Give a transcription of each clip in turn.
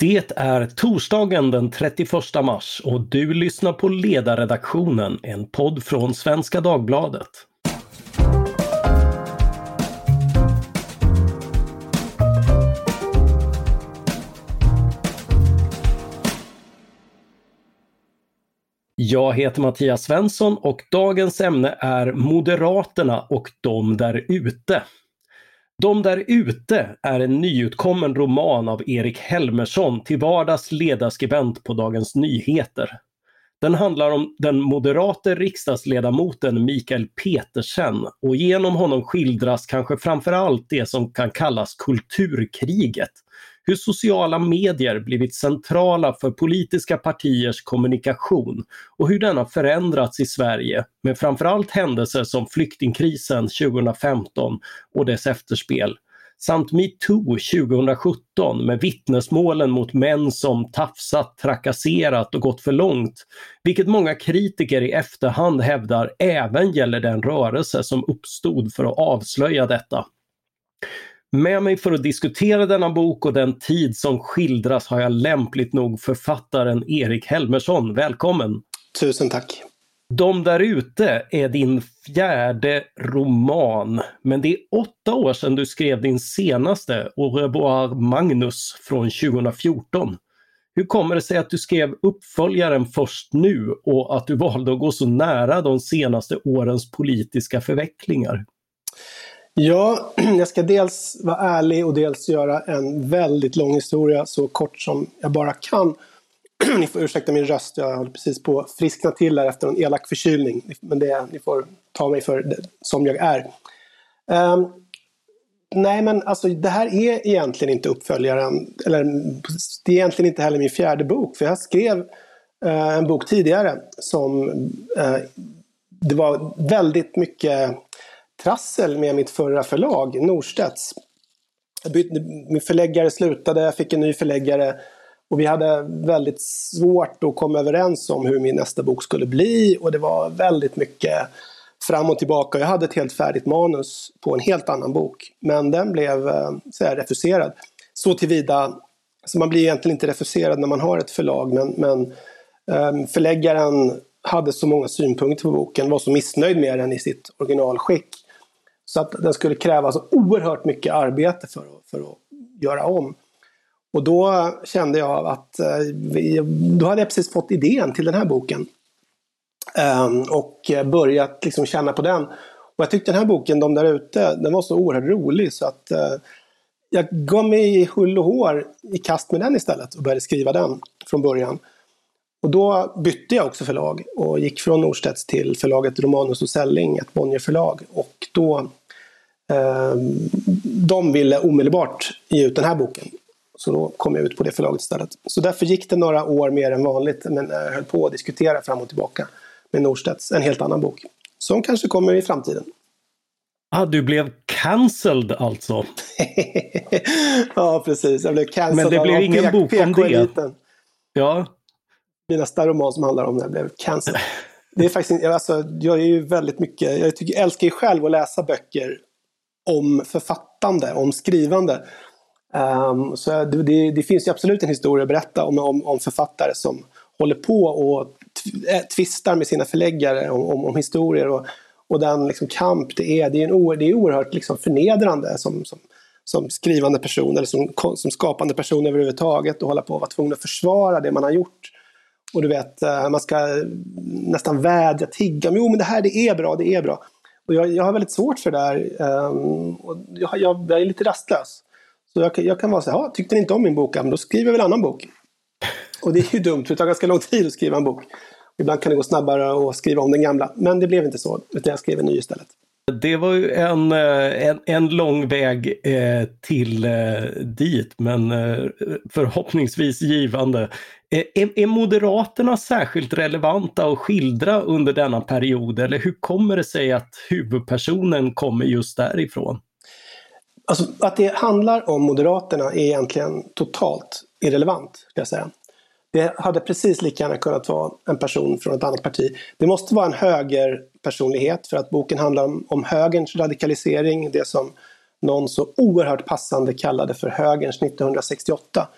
Det är torsdagen den 31 mars och du lyssnar på Ledarredaktionen, en podd från Svenska Dagbladet. Jag heter Mattias Svensson och dagens ämne är Moderaterna och de där ute. De där ute är en nyutkommen roman av Erik Helmersson, till vardags ledarskribent på Dagens Nyheter. Den handlar om den moderate riksdagsledamoten Mikael Petersen och genom honom skildras kanske framförallt det som kan kallas kulturkriget hur sociala medier blivit centrala för politiska partiers kommunikation och hur den har förändrats i Sverige med framförallt händelser som flyktingkrisen 2015 och dess efterspel samt metoo 2017 med vittnesmålen mot män som tafsat, trakasserat och gått för långt, vilket många kritiker i efterhand hävdar även gäller den rörelse som uppstod för att avslöja detta. Med mig för att diskutera denna bok och den tid som skildras har jag lämpligt nog författaren Erik Helmersson. Välkommen! Tusen tack! De där ute är din fjärde roman, men det är åtta år sedan du skrev din senaste, Au revoir Magnus, från 2014. Hur kommer det sig att du skrev uppföljaren först nu och att du valde att gå så nära de senaste årens politiska förvecklingar? Ja, jag ska dels vara ärlig och dels göra en väldigt lång historia så kort som jag bara kan. ni får ursäkta min röst, jag håller precis på att friskna till här efter en elak förkylning. Men det, ni får ta mig för det, som jag är. Um, nej men alltså det här är egentligen inte uppföljaren, eller det är egentligen inte heller min fjärde bok. För jag skrev uh, en bok tidigare som uh, det var väldigt mycket trassel med mitt förra förlag, Norstedts. Min förläggare slutade, jag fick en ny förläggare och vi hade väldigt svårt att komma överens om hur min nästa bok skulle bli och det var väldigt mycket fram och tillbaka. Jag hade ett helt färdigt manus på en helt annan bok. Men den blev eh, så här, refuserad. Så tillvida, så man blir egentligen inte refuserad när man har ett förlag men, men ehm, förläggaren hade så många synpunkter på boken, var så missnöjd med den i sitt originalskick. Så att den skulle kräva så oerhört mycket arbete för att, för att göra om. Och då kände jag att eh, vi, då hade jag precis fått idén till den här boken. Ehm, och börjat liksom känna på den. Och jag tyckte den här boken, De där ute, den var så oerhört rolig så att eh, jag gav mig i hull och hår i kast med den istället och började skriva den från början. Och då bytte jag också förlag och gick från Norstedts till förlaget Romanus och Selling, ett Bonnierförlag. Och då de ville omedelbart ge ut den här boken. Så då kom jag ut på det förlaget istället. Så därför gick det några år mer än vanligt, men jag höll på att diskutera fram och tillbaka med Norstedts, en helt annan bok. Som kanske kommer i framtiden. Ah, du blev cancelled alltså? ja, precis. Jag blev cancelled Men det blev ingen bok om det? Ja. Min nästa roman som handlar om när jag blev cancelled. Det är faktiskt, alltså, jag är ju väldigt mycket, jag tycker, älskar ju själv att läsa böcker om författande, om skrivande. Um, så det, det, det, finns ju absolut en historia att berätta om, om, om författare som håller på och eh, tvistar med sina förläggare om, om, om historier. Och, och den liksom kamp det är, det är, en o, det är oerhört liksom förnedrande som, som, som skrivande person eller som, som skapande person överhuvudtaget och hålla på att vara tvungen att försvara det man har gjort. Och du vet, eh, man ska nästan vädja, tigga, jo men det här det är bra, det är bra. Och jag, jag har väldigt svårt för det där. Um, och jag, jag, jag, är lite rastlös. Så jag, jag kan vara så här, tyckte ni inte om min bok, men då skriver jag väl en annan bok. Och det är ju dumt, för det tar ganska lång tid att skriva en bok. Ibland kan det gå snabbare att skriva om den gamla, men det blev inte så, utan jag skrev en ny istället. Det var ju en, eh, en, en lång väg eh, till eh, dit, men eh, förhoppningsvis givande. Är, är Moderaterna särskilt relevanta att skildra under denna period, eller hur kommer det sig att huvudpersonen kommer just därifrån? Alltså, att det handlar om Moderaterna är egentligen totalt irrelevant, ska jag säga. Det hade precis lika gärna kunnat vara en person från ett annat parti. Det måste vara en högerpersonlighet för att boken handlar om, om högerns radikalisering, det som någon så oerhört passande kallade för högerns 1968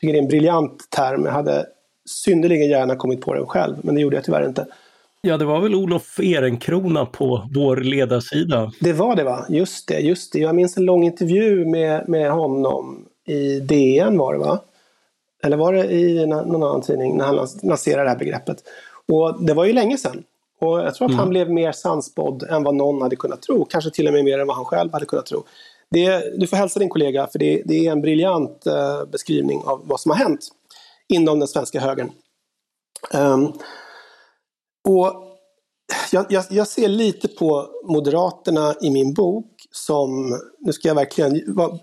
tycker det är en briljant term. Jag hade synnerligen gärna kommit på den själv, men det gjorde jag tyvärr inte. Ja, det var väl Olof Ehrenkrona på vår ledarsida. Det var det va? Just det, just det. Jag minns en lång intervju med, med honom i DN var det va? Eller var det i någon annan tidning när han lanserade det här begreppet? Och det var ju länge sedan. Och jag tror att mm. han blev mer sanspådd än vad någon hade kunnat tro. Kanske till och med mer än vad han själv hade kunnat tro. Det, du får hälsa din kollega för det, det är en briljant eh, beskrivning av vad som har hänt inom den svenska högern. Um, och jag, jag, jag, ser lite på Moderaterna i min bok som, nu ska jag verkligen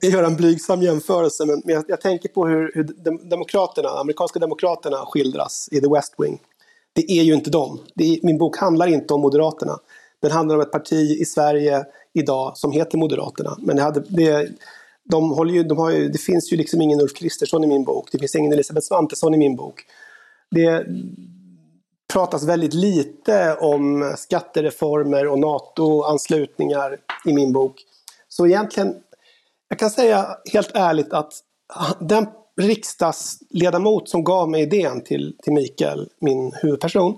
göra en blygsam jämförelse, men jag, jag tänker på hur, hur demokraterna, amerikanska demokraterna skildras i The West Wing. Det är ju inte dem. Är, min bok handlar inte om Moderaterna. Den handlar om ett parti i Sverige idag som heter Moderaterna. Men det, hade, det, de håller ju, de har ju, det finns ju liksom ingen Ulf Kristersson i min bok. Det finns ingen Elisabeth Svantesson i min bok. Det pratas väldigt lite om skattereformer och NATO-anslutningar i min bok. Så egentligen, jag kan säga helt ärligt att den riksdagsledamot som gav mig idén till, till Mikael, min huvudperson,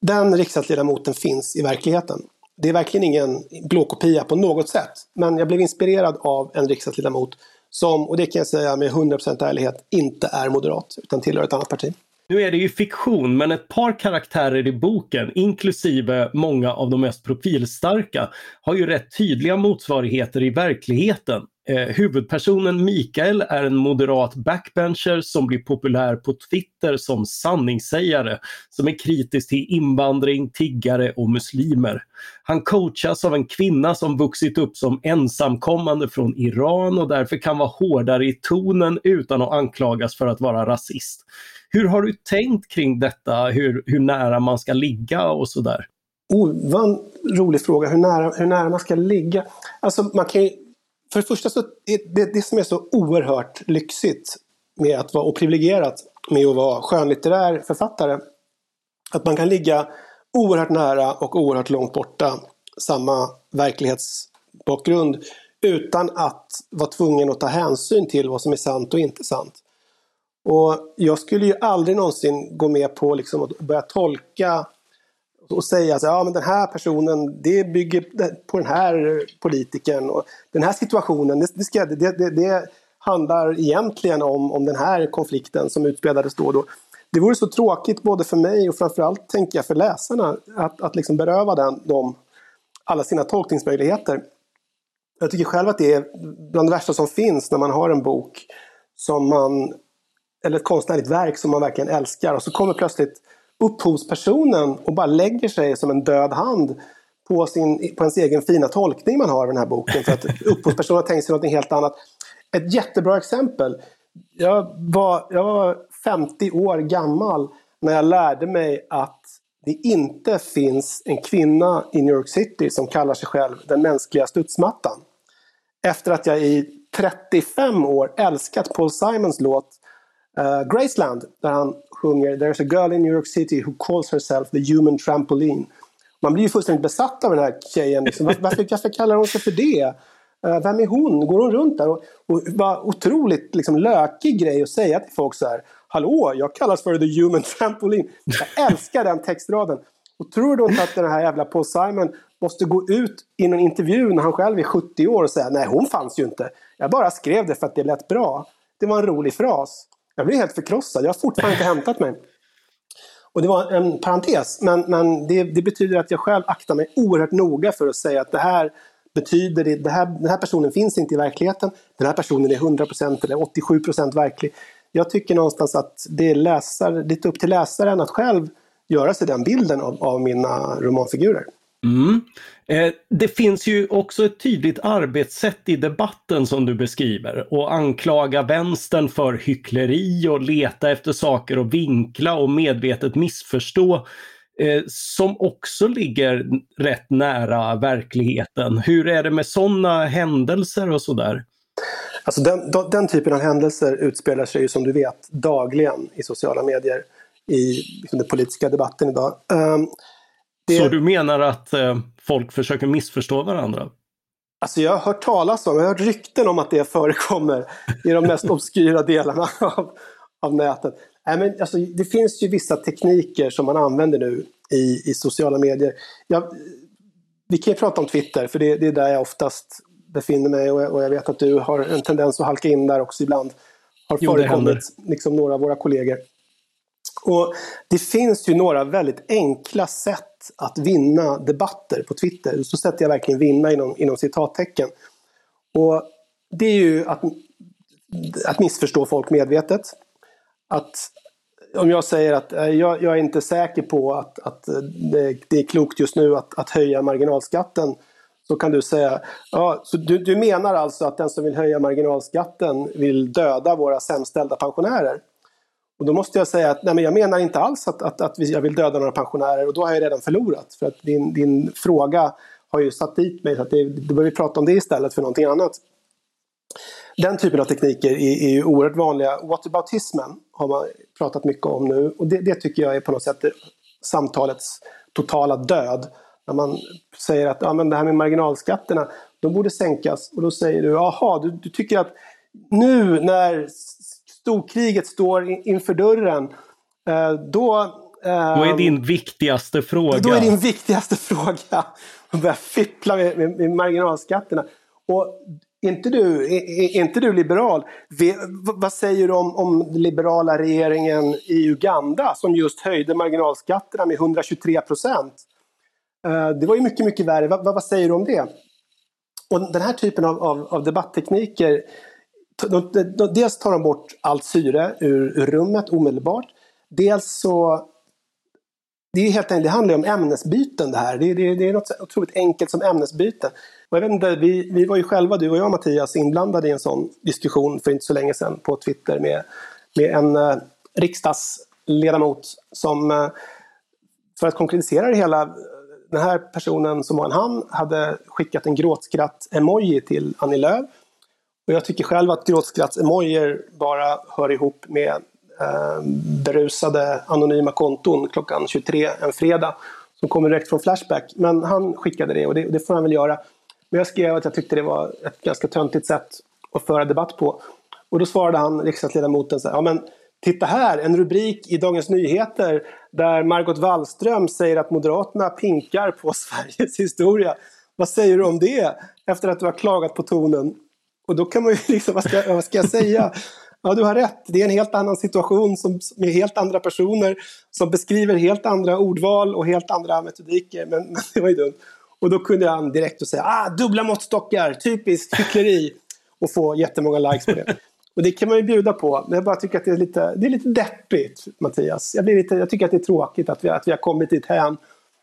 den riksdagsledamoten finns i verkligheten. Det är verkligen ingen blåkopia på något sätt. Men jag blev inspirerad av en riksdagsledamot som, och det kan jag säga med 100% ärlighet, inte är moderat utan tillhör ett annat parti. Nu är det ju fiktion, men ett par karaktärer i boken, inklusive många av de mest profilstarka, har ju rätt tydliga motsvarigheter i verkligheten. Eh, huvudpersonen Mikael är en moderat backbencher som blir populär på Twitter som sanningssägare, som är kritisk till invandring, tiggare och muslimer. Han coachas av en kvinna som vuxit upp som ensamkommande från Iran och därför kan vara hårdare i tonen utan att anklagas för att vara rasist. Hur har du tänkt kring detta, hur, hur nära man ska ligga och sådär? Oh, vad en rolig fråga, hur nära, hur nära man ska ligga. Alltså man kan ju, för det första så, det, det som är så oerhört lyxigt med att vara, och privilegierat med att vara skönlitterär författare, att man kan ligga oerhört nära och oerhört långt borta samma verklighetsbakgrund utan att vara tvungen att ta hänsyn till vad som är sant och inte sant. Och jag skulle ju aldrig någonsin gå med på liksom att börja tolka och säga att ja, den här personen, det bygger på den här politikern och den här situationen, det, det, ska, det, det, det handlar egentligen om, om den här konflikten som utspelades då och då. Det vore så tråkigt både för mig och framförallt tänker jag för läsarna att, att liksom beröva den, dem alla sina tolkningsmöjligheter. Jag tycker själv att det är bland det värsta som finns när man har en bok som man eller ett konstnärligt verk som man verkligen älskar och så kommer plötsligt upphovspersonen och bara lägger sig som en död hand på, sin, på ens egen fina tolkning man har av den här boken. För att upphovspersonen har tänkt sig något helt annat. Ett jättebra exempel. Jag var, jag var 50 år gammal när jag lärde mig att det inte finns en kvinna i New York City som kallar sig själv den mänskliga studsmattan. Efter att jag i 35 år älskat Paul Simons låt uh, Graceland där han sjunger There's a girl in New York City who calls herself the human trampoline. Man blir ju fullständigt besatt av den här tjejen. Liksom. Varför, varför kallar hon sig för det? Uh, vem är hon? Går hon runt där? Och, och vad otroligt liksom, lökig grej att säga till folk så här. Hallå, jag kallas för the human trampoline. Jag älskar den textraden. Och tror du inte att den här jävla Paul Simon måste gå ut i någon intervju när han själv är 70 år och säga nej hon fanns ju inte. Jag bara skrev det för att det lät bra. Det var en rolig fras. Jag blev helt förkrossad. Jag har fortfarande inte hämtat mig. Och det var en parentes, men, men det, det, betyder att jag själv aktar mig oerhört noga för att säga att det här betyder, det, det här, den här personen finns inte i verkligheten. Den här personen är 100% eller 87% verklig. Jag tycker någonstans att det är läsar, lite upp till läsaren att själv göra sig den bilden av, av mina romanfigurer. Mm. Eh, det finns ju också ett tydligt arbetssätt i debatten som du beskriver och anklaga vänstern för hyckleri och leta efter saker och vinkla och medvetet missförstå eh, som också ligger rätt nära verkligheten. Hur är det med sådana händelser och sådär? Alltså den, den typen av händelser utspelar sig ju som du vet dagligen i sociala medier i liksom, den politiska debatten idag. Um, det... Så du menar att eh, folk försöker missförstå varandra? Alltså jag har hört talas om, jag har hört rykten om att det förekommer i de mest obskyra delarna av, av nätet. Nej, men alltså, det finns ju vissa tekniker som man använder nu i, i sociala medier. Jag, vi kan ju prata om Twitter, för det, det är där jag oftast befinner mig och, och, jag vet att du har en tendens att halka in där också ibland. Har förekommit, liksom några av våra kollegor. Och det finns ju några väldigt enkla sätt att vinna debatter på Twitter. Så sätter jag verkligen vinna inom, inom citattecken. Och det är ju att, att missförstå folk medvetet. Att om jag säger att eh, jag, jag är inte säker på att, att eh, det, det, är klokt just nu att, att höja marginalskatten så kan du säga, ja, så du, du menar alltså att den som vill höja marginalskatten vill döda våra sämst ställda pensionärer? Och då måste jag säga att nej, men jag menar inte alls att, att, att jag vill döda några pensionärer och då har jag redan förlorat. För att din, din fråga har ju satt dit mig så att det, då behöver vi prata om det istället för någonting annat. Den typen av tekniker är, är ju oerhört vanliga. Whataboutismen har man pratat mycket om nu och det, det tycker jag är på något sätt samtalets totala död. När man säger att ja, men det här med marginalskatterna, de borde sänkas. Och då säger du, jaha, du, du tycker att nu när storkriget står inför dörren, eh, då... Eh, då är din viktigaste fråga. Då är din viktigaste fråga att börja fippla med, med, med marginalskatterna. Och är inte du, är, inte du liberal? Vad säger du om, om liberala regeringen i Uganda som just höjde marginalskatterna med 123 procent? Eh, det var ju mycket, mycket värre. Vad, vad säger du om det? Och den här typen av, av, av debatttekniker, de, de, de, dels tar de bort allt syre ur, ur rummet omedelbart. Dels så det, är helt enkelt, det handlar ju om ämnesbyten det här. Det, det, det är något så otroligt enkelt som ämnesbyte. Och jag vet inte, vi, vi var ju själva, du och jag Mattias, inblandade i en sån diskussion för inte så länge sedan på Twitter med, med en eh, riksdagsledamot som, eh, för att konkretisera det hela, den här personen som var en han hade skickat en gråtskratt-emoji till Annie Lööf. Och jag tycker själv att gråtskratts-emojier bara hör ihop med eh, berusade anonyma konton klockan 23 en fredag som kommer direkt från Flashback. Men han skickade det och det, det får han väl göra. Men jag skrev att jag tyckte det var ett ganska töntigt sätt att föra debatt på. Och då svarade han, riksdagsledamoten, så här, ja men titta här, en rubrik i Dagens Nyheter där Margot Wallström säger att Moderaterna pinkar på Sveriges historia. Vad säger du om det? Efter att du har klagat på tonen. Och då kan man ju liksom, vad ska, vad ska jag säga? Ja, du har rätt. Det är en helt annan situation som, med helt andra personer som beskriver helt andra ordval och helt andra metodiker. Men, men det var ju dumt. Och då kunde han direkt säga ah, dubbla måttstockar, typiskt hyckleri. Och få jättemånga likes på det. Och det kan man ju bjuda på. Men jag bara tycker att det är lite, det är lite deppigt, Mattias. Jag, blir lite, jag tycker att det är tråkigt att vi, att vi har kommit dit hän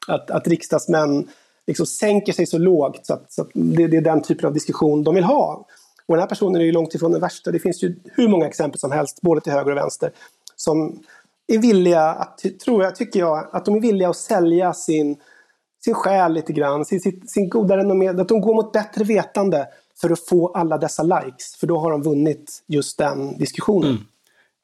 att, att riksdagsmän liksom sänker sig så lågt så att, så att det, det, är den typen av diskussion de vill ha. Och den här personen är ju långt ifrån den värsta. Det finns ju hur många exempel som helst, både till höger och vänster, som är villiga, att, tror jag, tycker jag, att de är villiga att sälja sin, sin själ lite grann, sin, sin, sin goda renommé, att de går mot bättre vetande för att få alla dessa likes. För då har de vunnit just den diskussionen.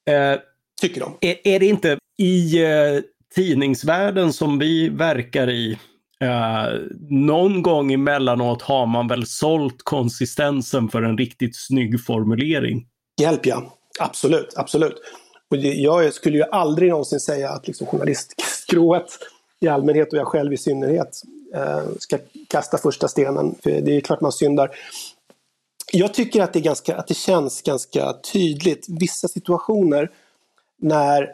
Mm. Eh, Tycker de. Är, är, det inte i eh, tidningsvärlden som vi verkar i, eh, någon gång emellanåt har man väl sålt konsistensen för en riktigt snygg formulering? Hjälp ja, absolut, absolut. Och jag skulle ju aldrig någonsin säga att liksom journalistskrået i allmänhet och jag själv i synnerhet eh, ska kasta första stenen. För det är klart man syndar. Jag tycker att det, är ganska, att det känns ganska tydligt, vissa situationer när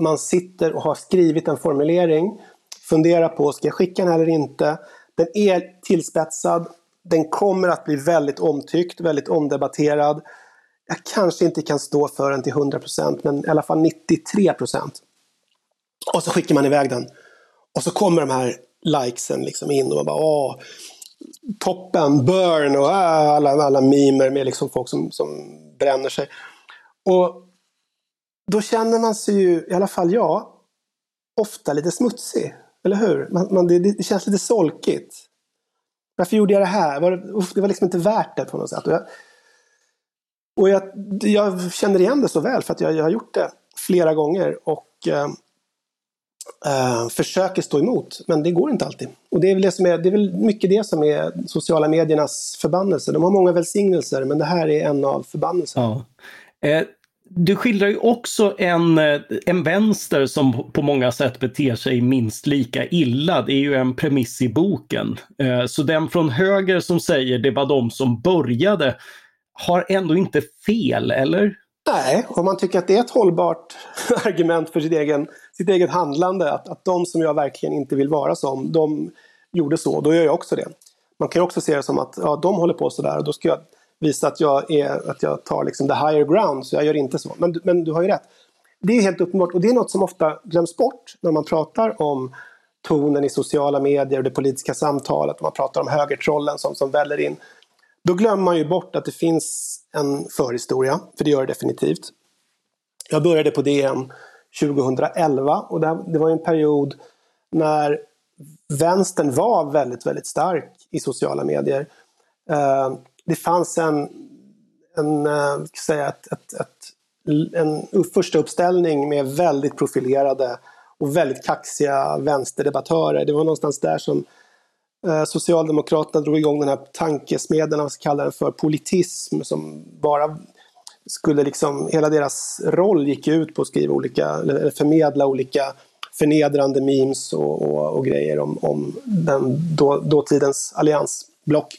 man sitter och har skrivit en formulering, Fundera på, ska jag skicka den eller inte? Den är tillspetsad, den kommer att bli väldigt omtyckt, väldigt omdebatterad. Jag kanske inte kan stå för den till 100% men i alla fall 93%. Och så skickar man iväg den. Och så kommer de här likesen liksom in och man bara åh, toppen, burn och äh, alla, alla mimer med liksom folk som, som bränner sig. Och då känner man sig ju, i alla fall jag, ofta lite smutsig. Eller hur? Man, man, det, det, känns lite solkigt. Varför gjorde jag det här? Var det, uff, det var liksom inte värt det på något sätt. Och jag, och jag, jag känner igen det så väl för att jag, jag har gjort det flera gånger. Och eh, eh försöker stå emot, men det går inte alltid. Och det är, väl det, som är, det är väl mycket det som är sociala mediernas förbannelse. De har många välsignelser, men det här är en av förbannelserna. Ja. Eh, du skildrar ju också en, eh, en vänster som på många sätt beter sig minst lika illa. Det är ju en premiss i boken. Eh, så den från höger som säger det var de som började har ändå inte fel, eller? Nej, om man tycker att det är ett hållbart argument för sitt, egen, sitt eget handlande, att, att de som jag verkligen inte vill vara som, de gjorde så, då gör jag också det. Man kan också se det som att ja, de håller på sådär och då ska jag visa att jag, är, att jag tar liksom the higher ground, så jag gör inte så. Men, men du har ju rätt. Det är helt uppenbart, och det är något som ofta glöms bort när man pratar om tonen i sociala medier och det politiska samtalet, och man pratar om högertrollen som, som väller in. Då glömmer man ju bort att det finns en förhistoria, för det gör det definitivt. Jag började på DN 2011 och det var en period när vänstern var väldigt, väldigt stark i sociala medier. Eh, det fanns en, en, eh, säga, ett, ett, ett, en första uppställning med väldigt profilerade och väldigt kaxiga vänsterdebattörer. Det var någonstans där som eh, Socialdemokraterna drog igång den här tankesmedjan, vad ska kalla den för, politism som bara skulle liksom, hela deras roll gick ut på att skriva olika, eller förmedla olika förnedrande memes och, och, och grejer om, om den då, dåtidens alliansblock.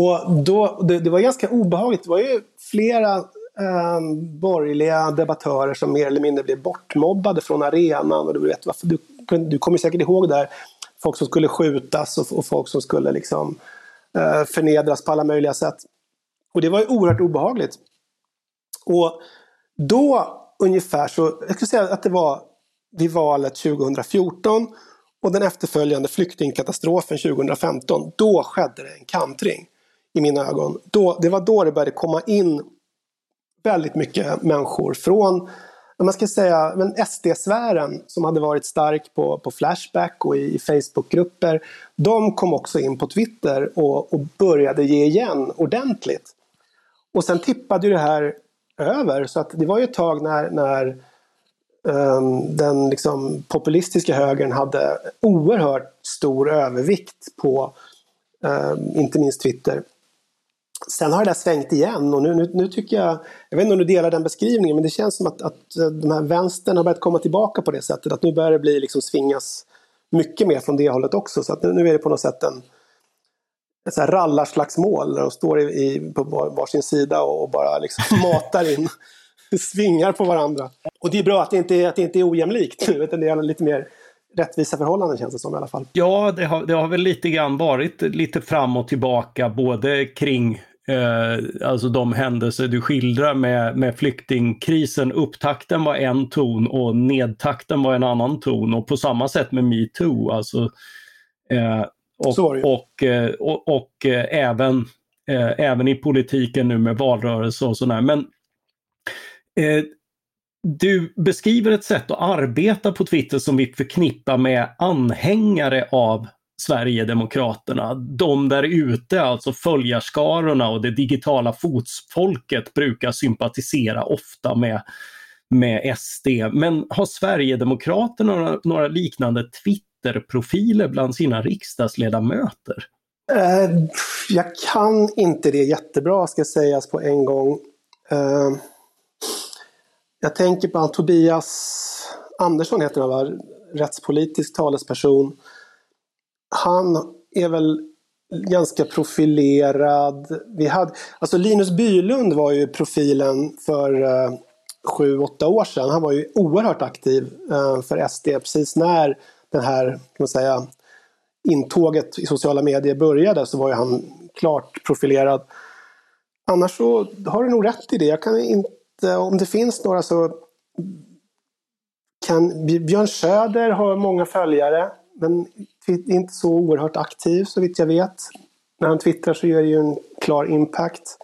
Och då, det, det, var ganska obehagligt. Det var ju flera eh, borgerliga debattörer som mer eller mindre blev bortmobbade från arenan. Och du, vet, varför, du, du kommer säkert ihåg där folk som skulle skjutas och, och folk som skulle liksom, eh, förnedras på alla möjliga sätt. Och det var ju oerhört obehagligt. Och då ungefär så, jag skulle säga att det var vid valet 2014 och den efterföljande flyktingkatastrofen 2015, då skedde det en kantring i mina ögon. Då, det var då det började komma in väldigt mycket människor från man ska säga, SD-sfären som hade varit stark på, på Flashback och i, i Facebookgrupper, de kom också in på Twitter och, och började ge igen ordentligt. Och sen tippade det här över, så att det var ju ett tag när, när um, den liksom populistiska högern hade oerhört stor övervikt på um, inte minst Twitter. Sen har det där svängt igen och nu, nu, nu, tycker jag, jag vet inte om du delar den beskrivningen, men det känns som att, att eh, de här vänstern har börjat komma tillbaka på det sättet. Att nu börjar det bli liksom svingas mycket mer från det hållet också. Så att nu, nu är det på något sätt en ett så här rallarslagsmål där de står i, i, på varsin sida och, och bara liksom matar in svingar på varandra. Och det är bra att det inte är, att det inte är ojämlikt, utan det är lite mer rättvisa förhållanden känns det som i alla fall. Ja, det har, det har väl lite grann varit lite fram och tillbaka både kring eh, alltså de händelser du skildrar med, med flyktingkrisen. Upptakten var en ton och nedtakten var en annan ton och på samma sätt med metoo. Alltså, eh, och, och, eh, och, och, eh, även, eh, även i politiken nu med valrörelse och sådär. Men eh, du beskriver ett sätt att arbeta på Twitter som vi förknippar med anhängare av Sverigedemokraterna. De där ute, alltså följarskarorna och det digitala fotfolket brukar sympatisera ofta med, med SD. Men har Sverigedemokraterna några, några liknande Twitter-profiler bland sina riksdagsledamöter? Eh, jag kan inte det jättebra ska sägas på en gång. Eh, jag tänker på Tobias Andersson heter han va? Rättspolitisk talesperson. Han är väl ganska profilerad. Vi hade, alltså Linus Bylund var ju profilen för eh, sju, åtta år sedan. Han var ju oerhört aktiv eh, för SD precis när det här, kan man säga, intåget i sociala medier började så var ju han klart profilerad. Annars så har du nog rätt i det. Jag kan inte om det finns några så kan Björn Söder ha många följare men inte så oerhört aktiv så vitt jag vet. När han twittrar så gör det ju en klar impact.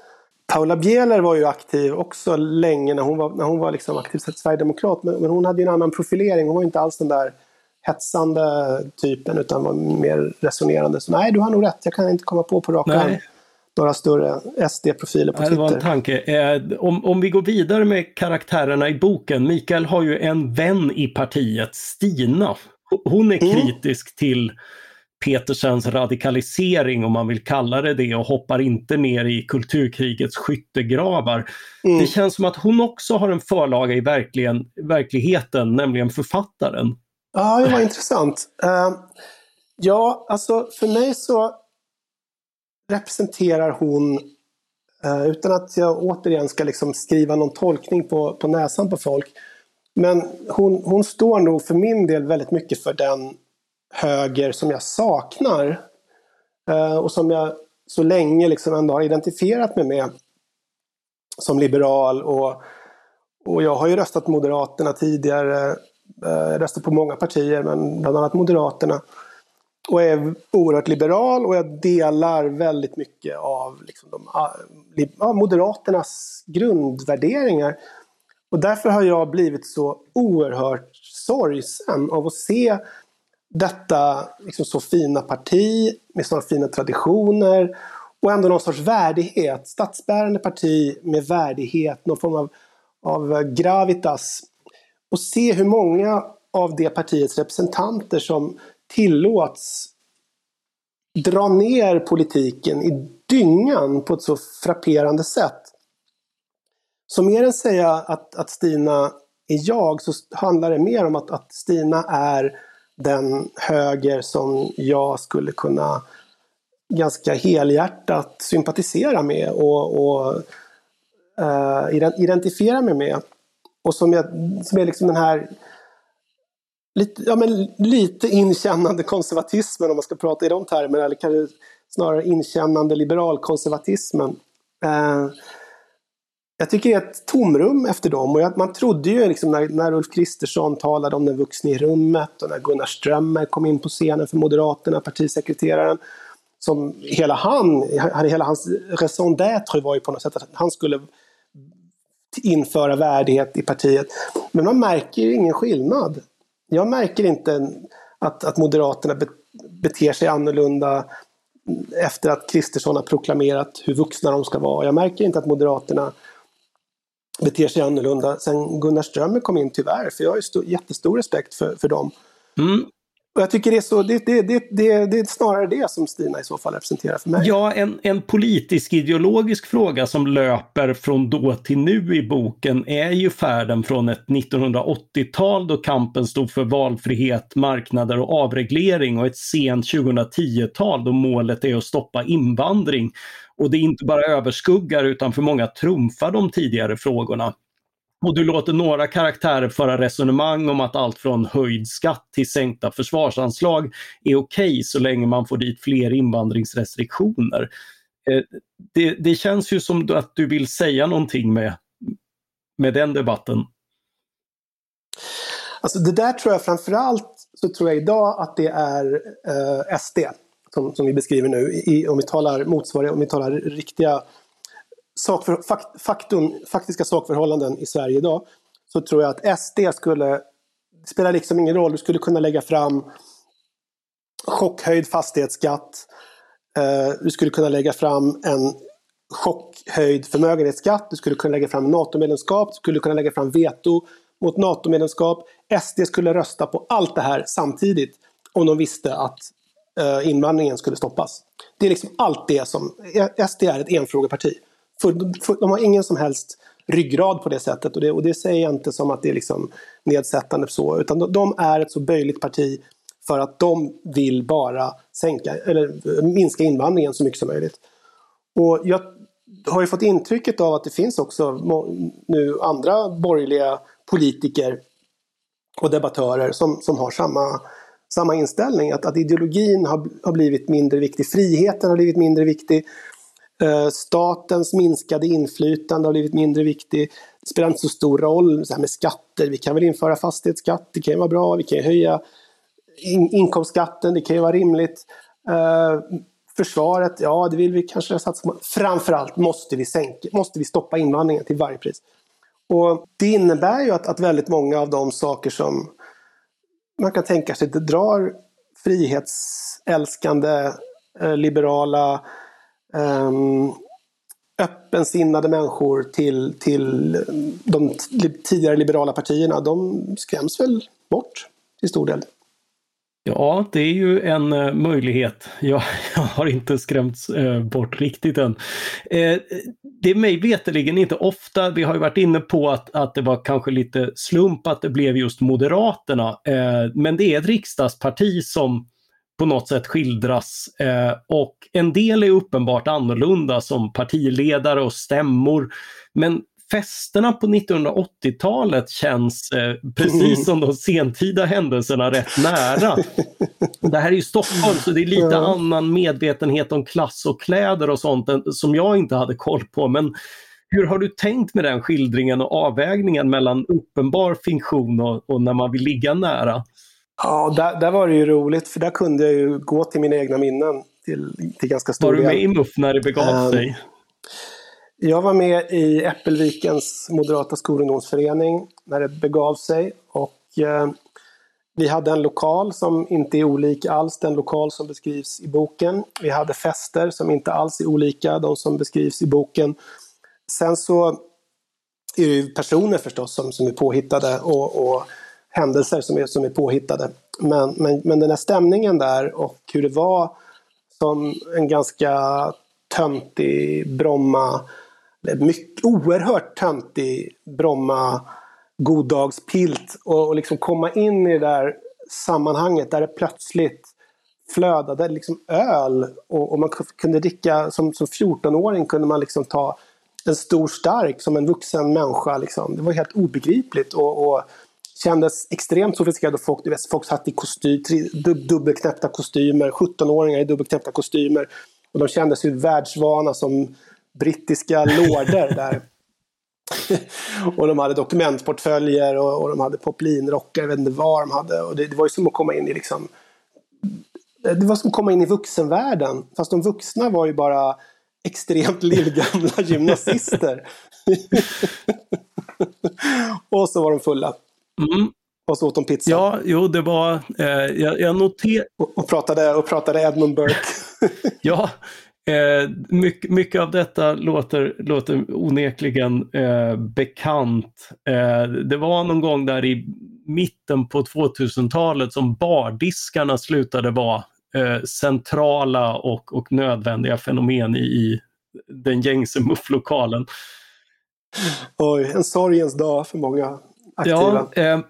Paula Bieler var ju aktiv också länge när hon var, när hon var liksom aktiv sverigedemokrat. Men, men hon hade ju en annan profilering. Hon var inte alls den där hetsande typen utan var mer resonerande. Så nej, du har nog rätt. Jag kan inte komma på på rak arm några större SD-profiler på Twitter. Det var en tanke. Eh, om, om vi går vidare med karaktärerna i boken. Mikael har ju en vän i partiet, Stina. Hon är mm. kritisk till Petersens radikalisering, om man vill kalla det det, och hoppar inte ner i kulturkrigets skyttegravar. Mm. Det känns som att hon också har en förlaga i verkligen, verkligheten, nämligen författaren. Ja, det var intressant. Uh, ja, alltså för mig så representerar hon, uh, utan att jag återigen ska liksom skriva någon tolkning på, på näsan på folk, men hon, hon står nog för min del väldigt mycket för den höger som jag saknar. Eh, och som jag så länge liksom ändå har identifierat mig med som liberal. Och, och jag har ju röstat Moderaterna tidigare. Eh, jag röstar på många partier, men bland annat Moderaterna. Och är oerhört liberal och jag delar väldigt mycket av liksom de, ah, ah, Moderaternas grundvärderingar. Och därför har jag blivit så oerhört sorgsen av att se detta liksom så fina parti med sådana fina traditioner och ändå någon sorts värdighet. Statsbärande parti med värdighet, någon form av, av gravitas. Och se hur många av det partiets representanter som tillåts dra ner politiken i dyngan på ett så frapperande sätt. Så mer än säga att, att Stina är jag så handlar det mer om att, att Stina är den höger som jag skulle kunna ganska helhjärtat sympatisera med och, och uh, identifiera mig med. Och som, jag, som är liksom den här lite, ja, men lite inkännande konservatismen om man ska prata i de termerna, eller kanske snarare inkännande liberalkonservatismen. Uh, jag tycker det är ett tomrum efter dem. Och jag, man trodde ju liksom när, när Ulf Kristersson talade om den vuxne i rummet och när Gunnar Strömmer kom in på scenen för Moderaterna, partisekreteraren, som hela han, hela hans raison d'être var ju på något sätt att han skulle införa värdighet i partiet. Men man märker ju ingen skillnad. Jag märker inte att, att Moderaterna beter sig annorlunda efter att Kristersson har proklamerat hur vuxna de ska vara. Jag märker inte att Moderaterna beter sig annorlunda sen Gunnar Strömmer kom in tyvärr. För jag har ju stor, jättestor respekt för, för dem. Mm. Och jag tycker det är, så, det, det, det, det, det är snarare det som Stina i så fall representerar för mig. Ja, en, en politisk ideologisk fråga som löper från då till nu i boken är ju färden från ett 1980-tal då kampen stod för valfrihet, marknader och avreglering och ett sent 2010-tal då målet är att stoppa invandring. Och det inte bara överskuggar utan för många trumfar de tidigare frågorna. Och du låter några karaktärer föra resonemang om att allt från höjd skatt till sänkta försvarsanslag är okej okay så länge man får dit fler invandringsrestriktioner. Eh, det, det, känns ju som att du vill säga någonting med, med den debatten. Alltså det där tror jag framförallt så tror jag idag att det är eh, SD som, som vi beskriver nu. I, om vi talar motsvarighet, om vi talar riktiga sakför, fakt, faktum, faktiska sakförhållanden i Sverige idag så tror jag att SD skulle, det spelar liksom ingen roll, du skulle kunna lägga fram chockhöjd fastighetsskatt, eh, du skulle kunna lägga fram en chockhöjd förmögenhetsskatt, du skulle kunna lägga fram NATO-medlemskap, du skulle kunna lägga fram veto mot NATO-medlemskap. SD skulle rösta på allt det här samtidigt om de visste att Eh, invandringen skulle stoppas. Det är liksom allt det som, eh, SD är ett enfrågeparti. För, för, de har ingen som helst ryggrad på det sättet och det, och det säger jag inte som att det är liksom nedsättande så, utan de, de är ett så böjligt parti för att de vill bara sänka, eller eh, minska invandringen så mycket som möjligt. Och jag har ju fått intrycket av att det finns också nu andra borgerliga politiker och debattörer som, som har samma, samma inställning. Att, att ideologin har, har blivit mindre viktig, friheten har blivit mindre viktig. Eh, statens minskade inflytande har blivit mindre viktig. Det spelar inte så stor roll så här med skatter. Vi kan väl införa fastighetsskatt, det kan ju vara bra. Vi kan ju höja in inkomstskatten, det kan ju vara rimligt. Eh, försvaret, ja det vill vi kanske satsa på. Framförallt måste vi, sänka, måste vi stoppa invandringen till varje pris. Och Det innebär ju att, att väldigt många av de saker som man kan tänka sig att det drar frihetsälskande, eh, liberala ehm, öppensinnade människor till, till de tidigare liberala partierna, de skräms väl bort till stor del. Ja, det är ju en eh, möjlighet. Jag, jag, har inte skrämts eh, bort riktigt än. Eh, det är mig veterligen inte ofta, vi har ju varit inne på att, att det var kanske lite slump att det blev just Moderaterna. Eh, men det är ett riksdagsparti som på något sätt skildras eh, och en del är uppenbart annorlunda som partiledare och stämmor. Men festerna på 1980-talet känns eh, precis som de sentida händelserna rätt nära. Det här är ju Stockholm så det är lite ja. annan medvetenhet om klass och kläder och sånt som jag inte hade koll på. Men hur har du tänkt med den skildringen och avvägningen mellan uppenbar fiktion och, och, när man vill ligga nära? Ja, där, där var det ju roligt för där kunde jag ju gå till mina egna minnen till, till ganska stor. Var du med i MUF när det begav um, sig? Jag var med i Äppelvikens Moderata skolungdomsförening när det begav sig. Och, eh, vi hade en lokal som inte är olik alls den lokal som beskrivs i boken. Vi hade fester som inte alls är olika de som beskrivs i boken. Sen så är det ju personer förstås som, som är påhittade och, och händelser som är, som är påhittade. Men, men, men den här stämningen där och hur det var som en ganska töntig Bromma mycket, oerhört töntig Bromma goddagspilt och, och liksom komma in i det där sammanhanget där det plötsligt flödade liksom öl och, och man kunde dricka, som, som 14-åring kunde man liksom ta en stor stark som en vuxen människa. Liksom. Det var helt obegripligt och, och kändes extremt sofistikerat. Folk, du vet, folk satt i kostym, dub, dubbelknäppta kostymer, 17-åringar i dubbelknäppta kostymer. Och de kändes ju världsvana som brittiska lorder där. och de hade dokumentportföljer och, och de hade poplinrockar, jag vet inte vad de hade. Och det, det, var ju som att komma in i liksom... Det var som att komma in i vuxenvärlden. Fast de vuxna var ju bara extremt lillgamla gymnasister. och så var de fulla. Mm. Och så åt de pizza. Ja, jo, det var... Eh, jag, jag noterade... Och, och, pratade, och pratade Edmund Burke. ja, Eh, mycket, mycket, av detta låter, låter onekligen eh, bekant. Eh, det var någon gång där i mitten på 2000-talet som bardiskarna slutade vara eh, centrala och, och nödvändiga fenomen i, i den gängse mufflokalen. Oj, en sorgens dag för många aktiva. Ja, eh,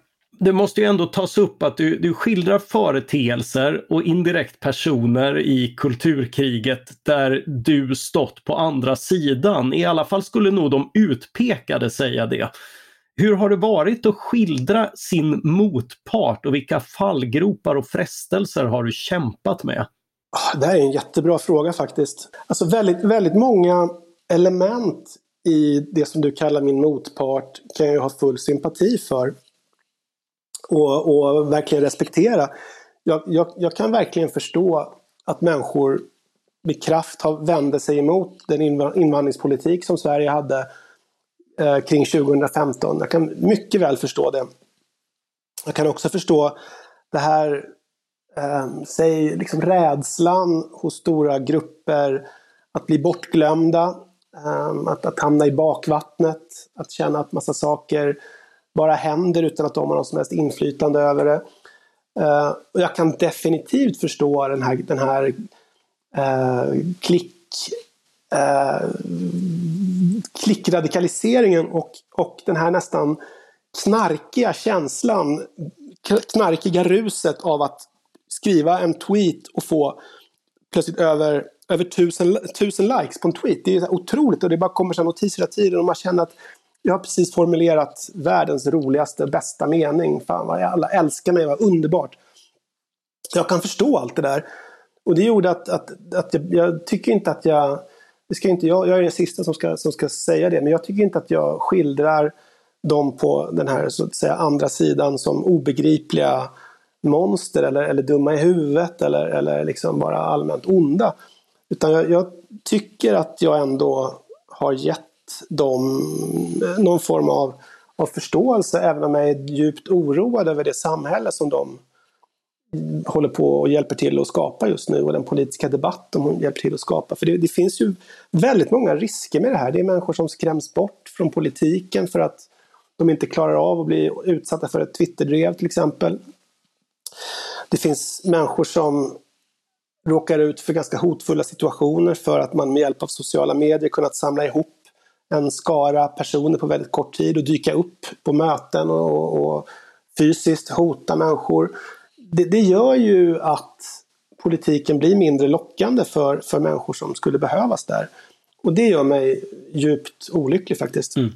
det måste ju ändå tas upp att du, du skildrar företeelser och indirekt personer i kulturkriget där du stått på andra sidan. I alla fall skulle nog de utpekade säga det. Hur har det varit att skildra sin motpart och vilka fallgropar och frestelser har du kämpat med? Ah, det här är en jättebra fråga faktiskt. Alltså väldigt, väldigt många element i det som du kallar min motpart kan jag ha full sympati för och, och verkligen respektera. Jag, jag, jag, kan verkligen förstå att människor med kraft har vände sig emot den invandringspolitik som Sverige hade eh, kring 2015. Jag kan mycket väl förstå det. Jag kan också förstå det här, eh, säg liksom rädslan hos stora grupper att bli bortglömda, eh, att, att hamna i bakvattnet, att känna att massa saker bara händer utan att de har något som helst inflytande över det. Uh, och jag kan definitivt förstå den här, den här uh, klick, uh, klickradikaliseringen och, och den här nästan knarkiga känslan, knarkiga ruset av att skriva en tweet och få plötsligt över, över tusen, tusen likes på en tweet. Det är otroligt och det bara kommer så notiser hela tiden och man känner att jag har precis formulerat världens roligaste, bästa mening. Fan vad alla älskar mig, vad underbart. Jag kan förstå allt det där. Och det gjorde att, att, att jag, jag tycker inte att jag, det ska inte, jag, jag är den sista som ska, som ska säga det, men jag tycker inte att jag skildrar dem på den här så att säga, andra sidan som obegripliga monster eller, eller dumma i huvudet eller, eller liksom bara allmänt onda. Utan jag, jag tycker att jag ändå har gett dem någon form av, av förståelse, även om jag är djupt oroad över det samhälle som de håller på och hjälper till att skapa just nu och den politiska debatt de hjälper till att skapa. För det, det, finns ju väldigt många risker med det här. Det är människor som skräms bort från politiken för att de inte klarar av att bli utsatta för ett Twitterdrev till exempel. Det finns människor som råkar ut för ganska hotfulla situationer för att man med hjälp av sociala medier kunnat samla ihop en skara personer på väldigt kort tid och dyka upp på möten och, och fysiskt hota människor. Det, det, gör ju att politiken blir mindre lockande för, för människor som skulle behövas där. Och det gör mig djupt olycklig faktiskt. Mm.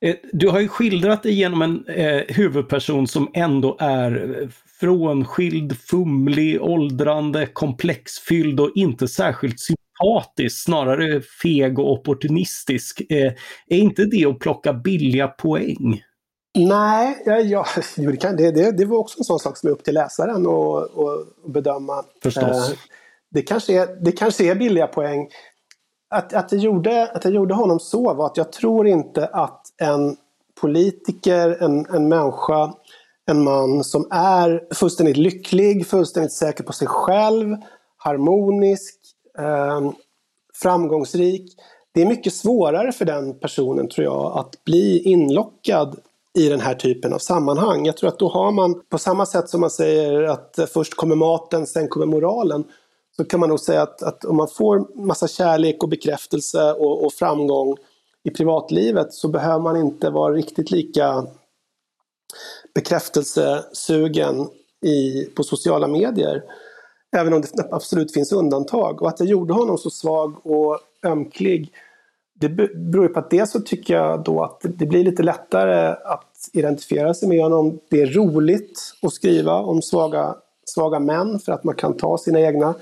Eh, du har ju skildrat det genom en eh, huvudperson som ändå är eh, frånskild, fumlig, åldrande, komplexfylld och inte särskilt sympatisk, snarare feg och opportunistisk. Eh, är inte det att plocka billiga poäng? Nej, ja, ja, det, det, det var också en sån sak som är upp till läsaren att bedöma. Förstås. Eh, det, kanske är, det kanske är billiga poäng. Att, att, jag gjorde, att jag gjorde honom så var att jag tror inte att en politiker, en, en människa, en man som är fullständigt lycklig, fullständigt säker på sig själv, harmonisk, eh, framgångsrik. Det är mycket svårare för den personen, tror jag, att bli inlockad i den här typen av sammanhang. Jag tror att då har man, på samma sätt som man säger att först kommer maten, sen kommer moralen, så kan man nog säga att, att om man får massa kärlek och bekräftelse och, och framgång i privatlivet så behöver man inte vara riktigt lika bekräftelsesugen i, på sociala medier. Även om det absolut finns undantag. Och att jag gjorde honom så svag och ömklig det beror på att dels så tycker jag då att det blir lite lättare att identifiera sig med honom. Det är roligt att skriva om svaga, svaga män för att man kan ta sina egna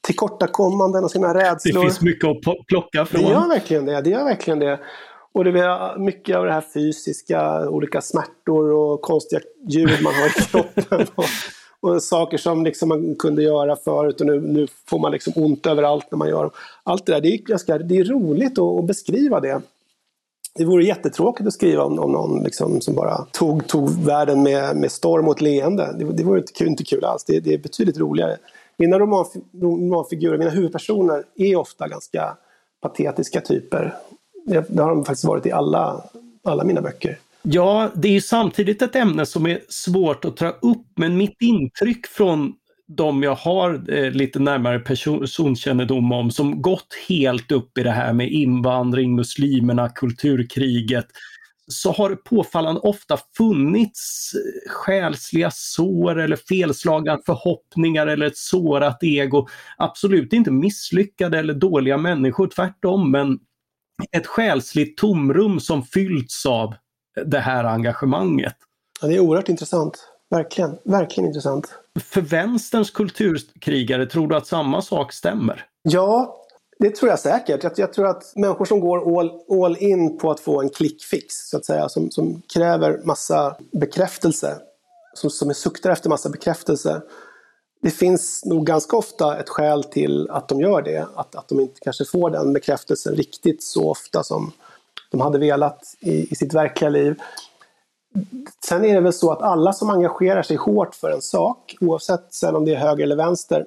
tillkortakommanden och sina rädslor. Det finns mycket att plocka från. Det gör verkligen det. det, gör verkligen det. Och det är mycket av det här fysiska, olika smärtor och konstiga ljud man har i kroppen. Och, saker som liksom man kunde göra förut och nu, nu får man liksom ont överallt när man gör dem. Allt det där, det är, ganska, det är roligt att, att beskriva det. Det vore jättetråkigt att skriva om, om någon liksom som bara tog, tog världen med, med storm och ett leende. Det, det vore inte kul, inte kul alls. Det, det är betydligt roligare. Mina romanfigurer, mina huvudpersoner, är ofta ganska patetiska typer. Det, det har de faktiskt varit i alla, alla mina böcker. Ja, det är samtidigt ett ämne som är svårt att ta upp, men mitt intryck från de jag har eh, lite närmare personkännedom om som gått helt upp i det här med invandring, muslimerna, kulturkriget, så har det påfallande ofta funnits eh, själsliga sår eller felslagna förhoppningar eller ett sårat ego. Absolut inte misslyckade eller dåliga människor, tvärtom, men ett själsligt tomrum som fyllts av det här engagemanget. Ja, det är oerhört intressant. Verkligen, verkligen intressant. För vänsterns kulturkrigare, tror du att samma sak stämmer? Ja, det tror jag säkert. Jag, jag tror att människor som går all, all in på att få en klickfix, så att säga, som, som kräver massa bekräftelse, som, som suktar efter massa bekräftelse, det finns nog ganska ofta ett skäl till att de gör det. Att, att de inte kanske får den bekräftelsen riktigt så ofta som de hade velat i, i sitt verkliga liv. Sen är det väl så att alla som engagerar sig hårt för en sak, oavsett sen om det är höger eller vänster,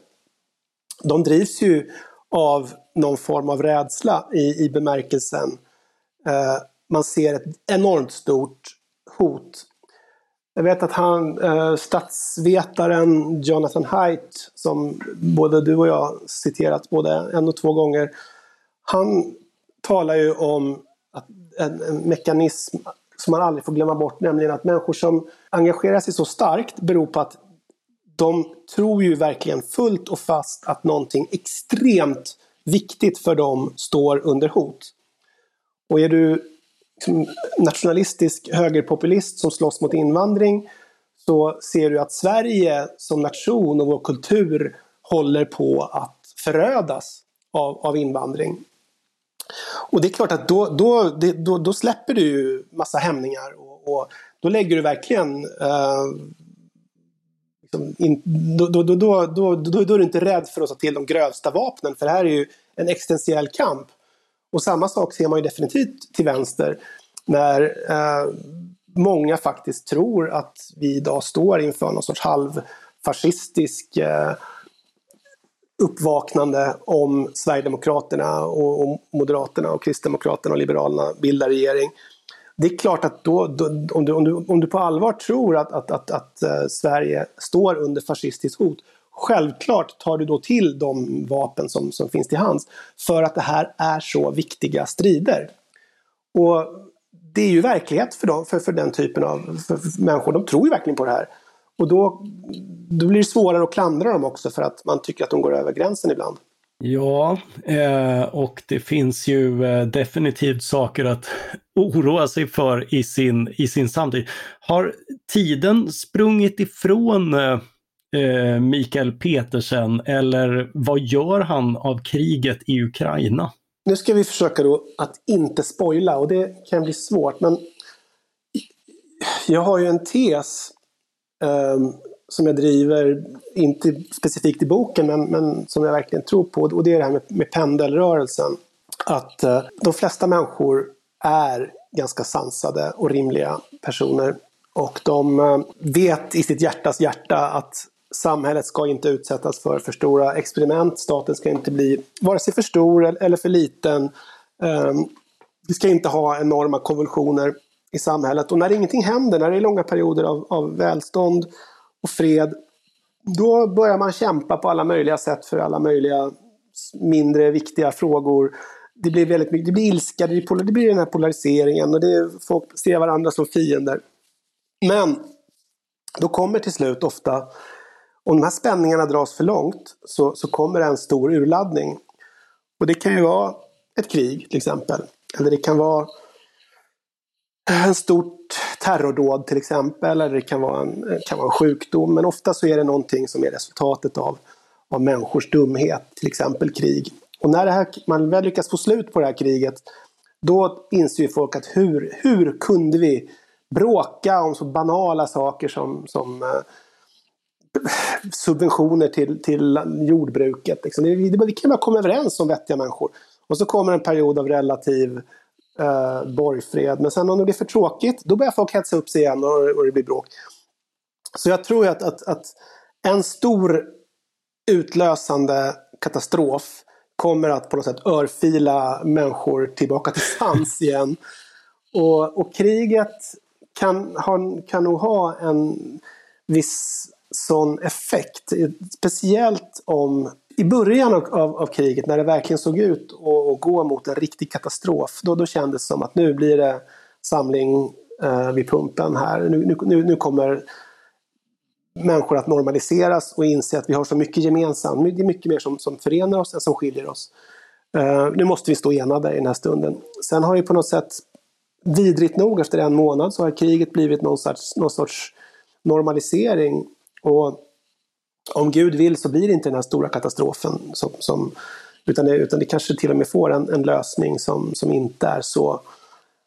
de drivs ju av någon form av rädsla i, i bemärkelsen eh, man ser ett enormt stort hot. Jag vet att han, eh, statsvetaren Jonathan Haidt, som både du och jag citerat både en och två gånger, han talar ju om att en, en mekanism som man aldrig får glömma bort, nämligen att människor som engagerar sig så starkt beror på att de tror ju verkligen fullt och fast att någonting extremt viktigt för dem står under hot. Och är du liksom nationalistisk högerpopulist som slåss mot invandring så ser du att Sverige som nation och vår kultur håller på att förödas av, av invandring. Och det är klart att då, då, då, då släpper du ju massa hämningar och, och då lägger du verkligen uh, liksom in, då, då, då, då, då, då, då är du inte rädd för att ta till de grövsta vapnen för det här är ju en existentiell kamp. Och samma sak ser man ju definitivt till vänster när eh, många faktiskt tror att vi idag står inför någon sorts halvfascistisk eh, uppvaknande om Sverigedemokraterna och, och Moderaterna och Kristdemokraterna och Liberalerna bildar regering. det är klart att då, då om, du, om, du, om du på allvar tror att, att, att, att uh, Sverige står under fascistiskt hot, självklart tar du då till de vapen som, som finns till hands. För att det här är så viktiga strider. Och det är ju verklighet för, dem, för, för den typen av för, för människor. De tror ju verkligen på det här. Och då, då blir det svårare att klandra dem också för att man tycker att de går över gränsen ibland. Ja, eh, och det finns ju eh, definitivt saker att oroa sig för i sin, i sin samtid. Har tiden sprungit ifrån eh, Mikael Petersen eller vad gör han av kriget i Ukraina? Nu ska vi försöka då att inte spoila och det kan bli svårt men jag har ju en tes Ehm, som jag driver, inte specifikt i boken, men, men som jag verkligen tror på. Och det är det här med, med pendelrörelsen. Att eh, de flesta människor är ganska sansade och rimliga personer. Och de eh, vet i sitt hjärtas hjärta att samhället ska inte utsättas för för stora experiment. Staten ska inte bli vare sig för stor eller för liten. Ehm, vi ska inte ha enorma konvulsioner i samhället. Och när ingenting händer, när det är långa perioder av, av välstånd och fred, då börjar man kämpa på alla möjliga sätt för alla möjliga mindre viktiga frågor. Det blir väldigt mycket, det blir ilska, det blir, det blir den här polariseringen och det är, folk ser varandra som fiender. Men då kommer till slut ofta, om de här spänningarna dras för långt, så, så kommer en stor urladdning. Och det kan ju vara ett krig till exempel. Eller det kan vara en stort terrordåd till exempel, eller det kan vara, en, kan vara en sjukdom. Men ofta så är det någonting som är resultatet av, av människors dumhet, till exempel krig. Och när det här, man väl lyckas få slut på det här kriget, då inser ju folk att hur, hur kunde vi bråka om så banala saker som, som eh, subventioner till, till jordbruket. Liksom. Vi, det kan bara komma överens om vettiga människor. Och så kommer en period av relativ eh, borgfred. Men sen om det blir för tråkigt, då börjar folk hetsa upp sig igen och, och det blir bråk. Så jag tror att, att, att en stor utlösande katastrof kommer att på något sätt örfila människor tillbaka till sans igen. Och, och kriget kan, ha, kan nog ha en viss sån effekt. Speciellt om i början av, av, av, kriget, när det verkligen såg ut att gå mot en riktig katastrof, då, då kändes det som att nu blir det samling eh, vid pumpen här. Nu, nu, nu kommer människor att normaliseras och inse att vi har så mycket gemensamt. Det är mycket mer som, som förenar oss än som skiljer oss. Uh, nu måste vi stå enade i den här stunden. Sen har ju på något sätt, vidrigt nog efter en månad, så har kriget blivit någon sorts, någon sorts normalisering. Och om Gud vill så blir det inte den här stora katastrofen. Som, som, utan, det, utan det kanske till och med får en, en lösning som, som inte är så,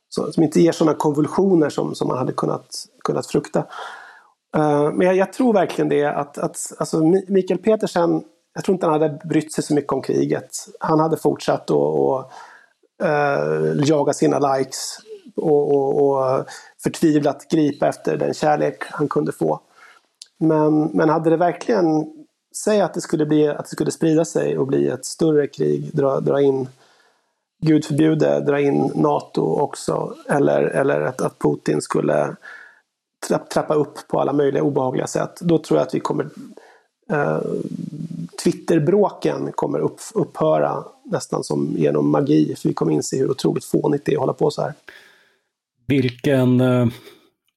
så som inte ger sådana konvulsioner som, som man hade kunnat, kunnat frukta. Uh, men jag, jag, tror verkligen det att, att alltså Mikael Petersen, jag tror inte han hade brytt sig så mycket om kriget. Han hade fortsatt att uh, jaga sina likes och, och, och förtvivlat gripa efter den kärlek han kunde få. Men, men hade det verkligen, säg att det skulle, bli, att det skulle sprida sig och bli ett större krig, dra, dra in, gud förbjude, dra in NATO också, eller, eller att, att Putin skulle trappa upp på alla möjliga obehagliga sätt, då tror jag att vi kommer eh, Twitterbråken kommer upp, upphöra nästan som genom magi, för vi kommer inse hur otroligt fånigt det är att hålla på så här. Vilken eh,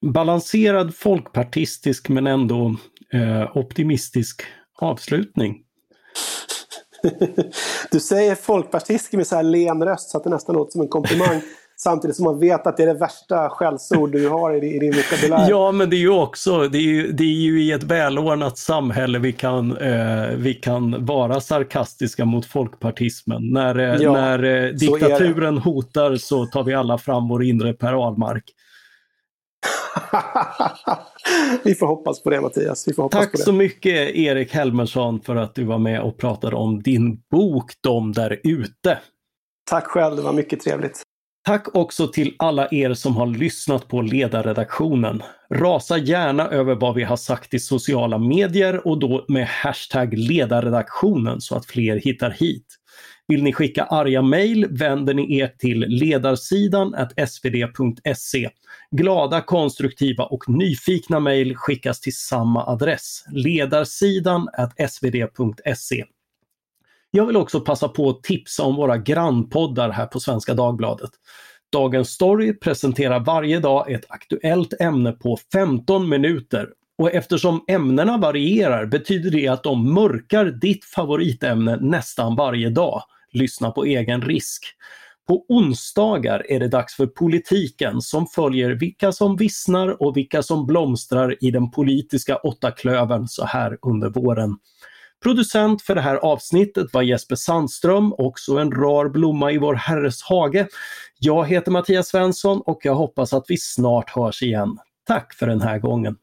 balanserad folkpartistisk men ändå eh, optimistisk avslutning. du säger folkpartistisk med så här len röst så att det nästan låter som en komplimang. Samtidigt som man vet att det är det värsta skällsord du har i, din vokabulär. Ja, men det är ju också, det är ju, det är ju i ett välordnat samhälle vi kan, eh, vi kan vara sarkastiska mot folkpartismen. När, eh, ja, när eh, diktaturen hotar så tar vi alla fram vår inre Per Ahlmark. vi får hoppas på det Mattias. Vi får hoppas Tack på det. så mycket Erik Helmersson för att du var med och pratade om din bok De där ute. Tack själv, det var mycket trevligt. Tack också till alla er som har lyssnat på ledarredaktionen. Rasa gärna över vad vi har sagt i sociala medier och då med hashtag ledarredaktionen så att fler hittar hit. Vill ni skicka arga mejl vänder ni er till ledarsidan svd.se. Glada, konstruktiva och nyfikna mejl skickas till samma adress, ledarsidan svd.se. Jag vill också passa på att tipsa om våra grannpoddar här på Svenska Dagbladet. Dagens Story presenterar varje dag ett aktuellt ämne på 15 minuter och eftersom ämnena varierar betyder det att de mörkar ditt favoritämne nästan varje dag. Lyssna på egen risk. På onsdagar är det dags för Politiken som följer vilka som vissnar och vilka som blomstrar i den politiska åttaklövern så här under våren. Producent för det här avsnittet var Jesper Sandström, också en rar blomma i vår herres hage. Jag heter Mattias Svensson och jag hoppas att vi snart hörs igen. Tack för den här gången!